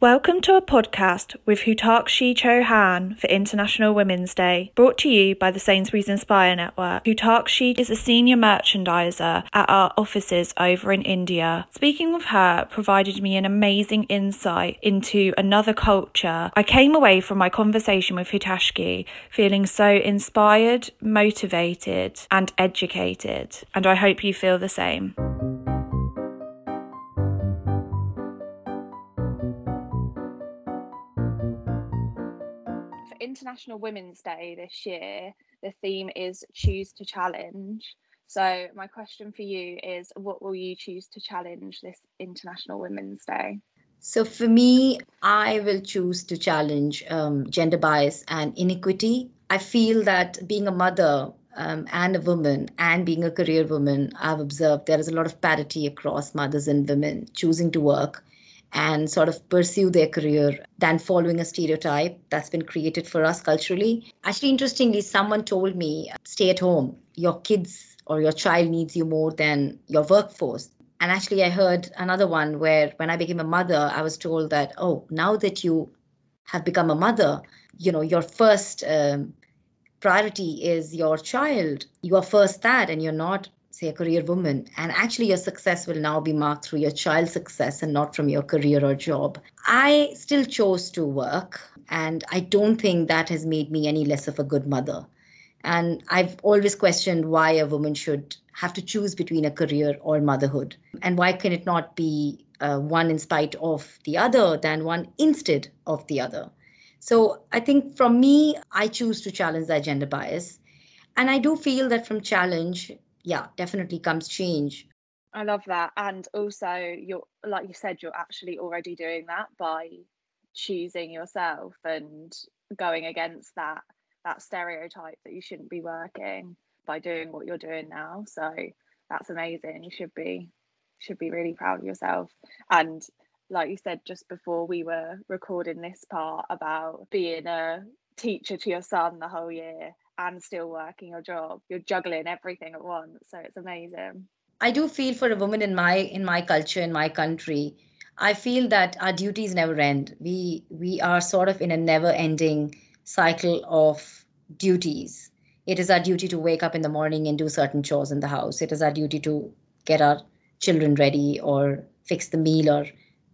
Welcome to a podcast with Hutakshi Chauhan for International Women's Day, brought to you by the Sainsbury's Inspire Network. Hutakshi is a senior merchandiser at our offices over in India. Speaking with her provided me an amazing insight into another culture. I came away from my conversation with Hutakshi feeling so inspired, motivated, and educated, and I hope you feel the same. International Women's Day this year, the theme is choose to challenge. So, my question for you is what will you choose to challenge this International Women's Day? So, for me, I will choose to challenge um, gender bias and inequity. I feel that being a mother um, and a woman and being a career woman, I've observed there is a lot of parity across mothers and women choosing to work and sort of pursue their career than following a stereotype that's been created for us culturally. Actually, interestingly, someone told me stay at home. Your kids or your child needs you more than your workforce. And actually, I heard another one where when I became a mother, I was told that, oh, now that you have become a mother, you know, your first um, priority is your child. You are first that, and you're not say a career woman. And actually your success will now be marked through your child's success and not from your career or job. I still chose to work and i don't think that has made me any less of a good mother. And i've always questioned why a woman should have to choose between a career or motherhood. And why can it not be uh, one in spite of the other than one instead of the other? So i think from me i choose to challenge that gender bias. And i do feel that from challenge yeah, definitely comes change. I love that. And also you're like you said, you're actually already doing that by choosing yourself and going against that that stereotype that you shouldn't be working by doing what you're doing now. So that's amazing. You should be should be really proud of yourself. And like you said just before we were recording this part about being a teacher to your son the whole year and still working your job. You're juggling everything at once. So it's amazing. I do feel for a woman in my in my culture, in my country, I feel that our duties never end. We we are sort of in a never-ending cycle of duties. It is our duty to wake up in the morning and do certain chores in the house. It is our duty to get our children ready or fix the meal or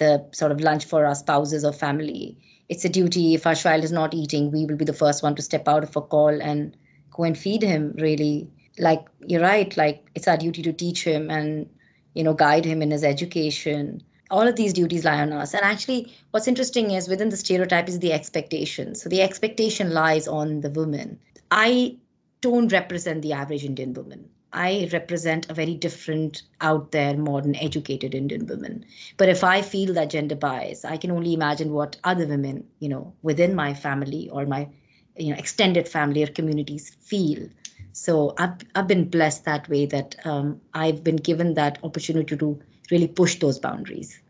the sort of lunch for our spouses or family. It's a duty. If our child is not eating we will be the first one to step out of a call and go and feed him really. Like you're right. Like it's our duty to teach him and you know guide him in his education. All of these duties lie on us. And actually what's interesting is within the stereotype is the expectation. So the expectation lies on the woman. I don't represent the average indian woman I represent a very different, out there, modern, educated Indian woman. But if I feel that gender bias, I can only imagine what other women, you know, within my family or my, you know, extended family or communities feel. So I've, I've been blessed that way that um, I've been given that opportunity to really push those boundaries.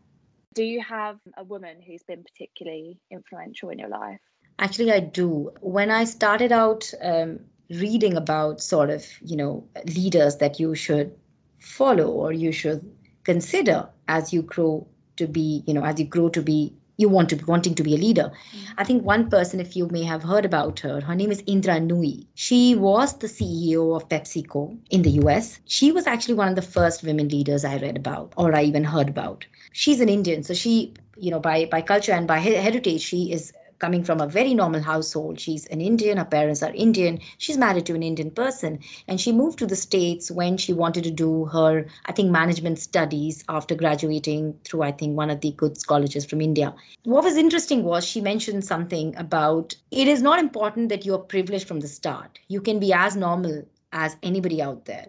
Do you have a woman who's been particularly influential in your life? Actually, I do. When I started out um, reading about sort of you know leaders that you should follow or you should consider as you grow to be you know as you grow to be you want to be wanting to be a leader. Mm-hmm. i think one person if you may have heard about her her name is indra nooyi she was the ceo of pepsico in the us she was actually one of the first women leaders i read about or i even heard about. She's an indian so she you know by by culture and by heritage she is coming from a very normal household. She's an Indian, her parents are Indian. She's married to an Indian person. And she moved to the States when she wanted to do her, I think, management studies after graduating through, I think, one of the good colleges from India. What was interesting was she mentioned something about it is not important that you're privileged from the start. You can be as normal as anybody out there.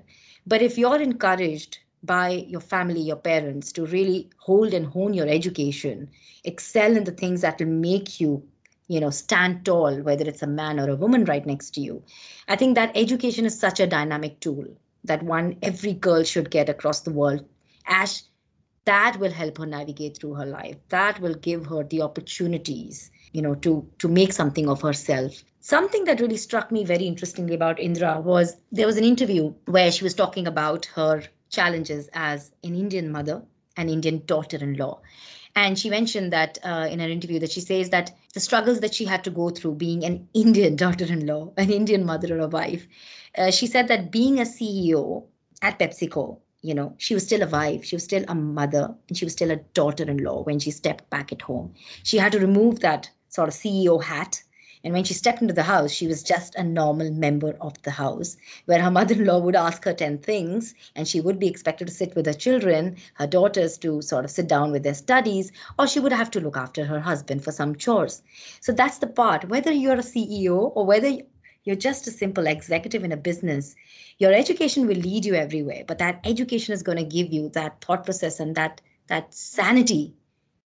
But if you're encouraged by your family, your parents, to really hold and hone your education, excel in the things that will make you you know stand tall whether it's a man or a woman right next to you. I think that education is such a dynamic tool that one every girl should get across the world. As that will help her navigate through her life. That will give her the opportunities you know to to make something of herself. Something that really struck me very interestingly about indra was there was an interview where she was talking about her challenges as an indian mother an indian daughter-in-law. And she mentioned that uh, in an interview that she says that the struggles that she had to go through being an Indian daughter-in-law, an Indian mother or a wife, uh, she said that being a CEO at PepsiCo, you know, she was still a wife, she was still a mother, and she was still a daughter-in-law when she stepped back at home. She had to remove that sort of CEO hat and when she stepped into the house, she was just a normal member of the house, where her mother in law would ask her 10 things, and she would be expected to sit with her children, her daughters to sort of sit down with their studies, or she would have to look after her husband for some chores. So that's the part. Whether you're a CEO or whether you're just a simple executive in a business, your education will lead you everywhere, but that education is going to give you that thought process and that that sanity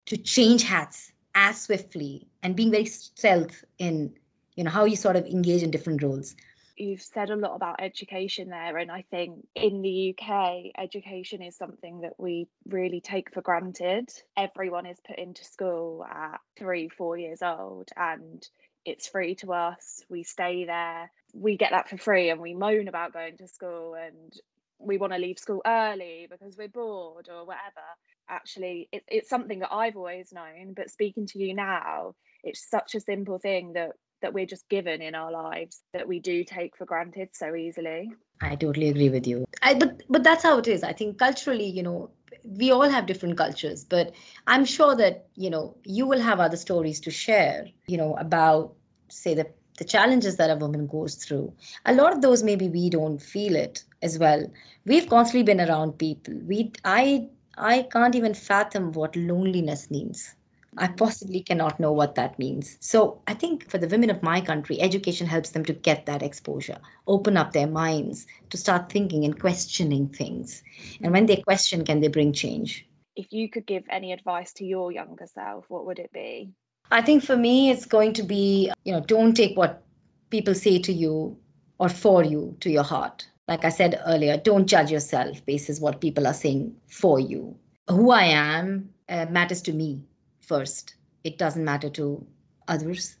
to change hats as swiftly and being very stealth in you know how you sort of engage in different roles. You've said a lot about education there and i think in the uk education is something that we really take for granted. Everyone is put into school at three four years old and it's free to us. We stay there. We get that for free and we moan about going to school and we want to leave school early because we're bored or whatever actually it, it's something that I've always known but speaking to you now it's such a simple thing that that we're just given in our lives that we do take for granted so easily. I totally agree with you. I but but that's how it is. I think culturally you know we all have different cultures but I'm sure that you know you will have other stories to share you know about say the the challenges that a woman goes through. A lot of those maybe we don't feel it as well. We've constantly been around people. We i I can't even fathom what loneliness means. I mm-hmm. possibly cannot know what that means. So I think for the women of my country, education helps them to get that exposure, open up their minds, to start thinking and questioning things. And when they question, can they bring change? If you could give any advice to your younger self, what would it be? I think for me, it's going to be, you know, don't take what people say to you or for you to your heart like I said earlier, don't judge yourself basis what people are saying for you. Who I am uh, matters to me first. It doesn't matter to others.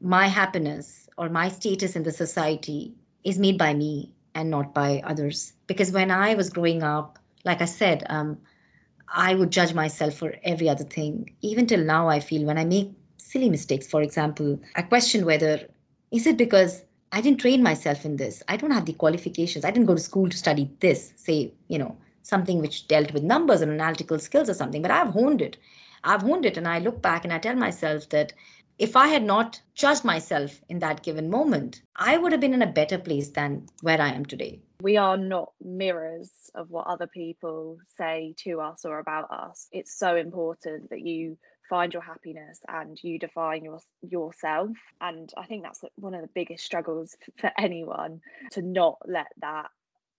My happiness or my status in the society is made by me and not by others. Because when I was growing up, like I said, um, I would judge myself for every other thing. Even till now, I feel when I make silly mistakes, for example, I question whether is it because I didn't train myself in this. I don't have the qualifications. I didn't go to school to study this, say, you know, something which dealt with numbers and analytical skills or something, but I've honed it. I've honed it and I look back and I tell myself that if I had not judged myself in that given moment, I would have been in a better place than where I am today. We are not mirrors of what other people say to us or about us. It's so important that you find your happiness and you define your yourself. And i think that's one of the biggest struggles for anyone to not let that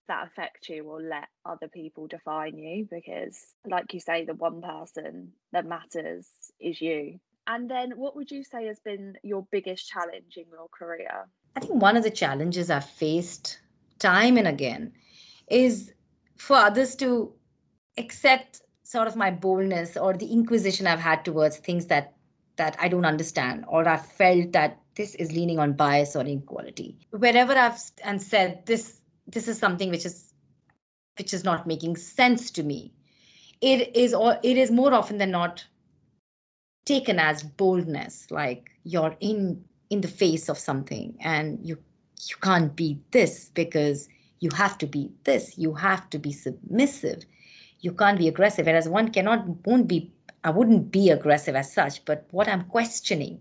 that affect you or let other people define you because like you say the one person that matters is you. And then what would you say has been your biggest challenge in your career? I think one of the challenges i've faced time and again is for others to accept sort of my boldness or the inquisition I've had towards things that that I don't understand or I felt that this is leaning on bias or inequality. Wherever I've and said this this is something which is which is not making sense to me. It is or it is more often than not taken as boldness, like you're in in the face of something and you you can't be this because you have to be this, you have to be submissive you can't be aggressive. Whereas one cannot won't be i wouldn't be aggressive as such. But what i'm questioning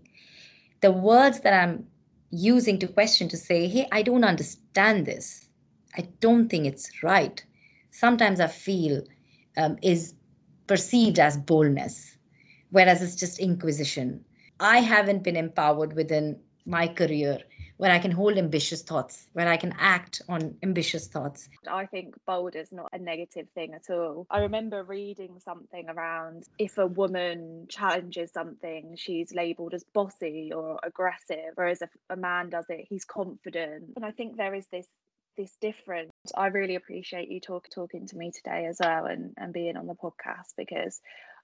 the words that i'm using to question to say hey i don't understand this. I don't think it's right. Sometimes i feel um, is perceived as boldness whereas it's just inquisition. I haven't been empowered within my career where I can hold ambitious thoughts, where I can act on ambitious thoughts. I think bold is not a negative thing at all. I remember reading something around if a woman challenges something, she's labeled as bossy or aggressive, whereas if a man does it, he's confident. And I think there is this this difference. I really appreciate you talk, talking to me today as well and, and being on the podcast because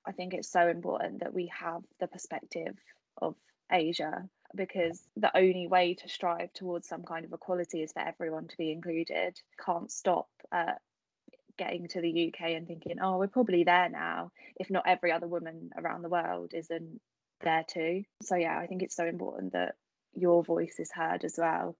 I think it's so important that we have the perspective of Asia because the only way to strive towards some kind of equality is for everyone to be included. Can't stop uh, getting to the UK and thinking, oh, we're probably there now, if not every other woman around the world isn't there too. So, yeah, I think it's so important that your voice is heard as well.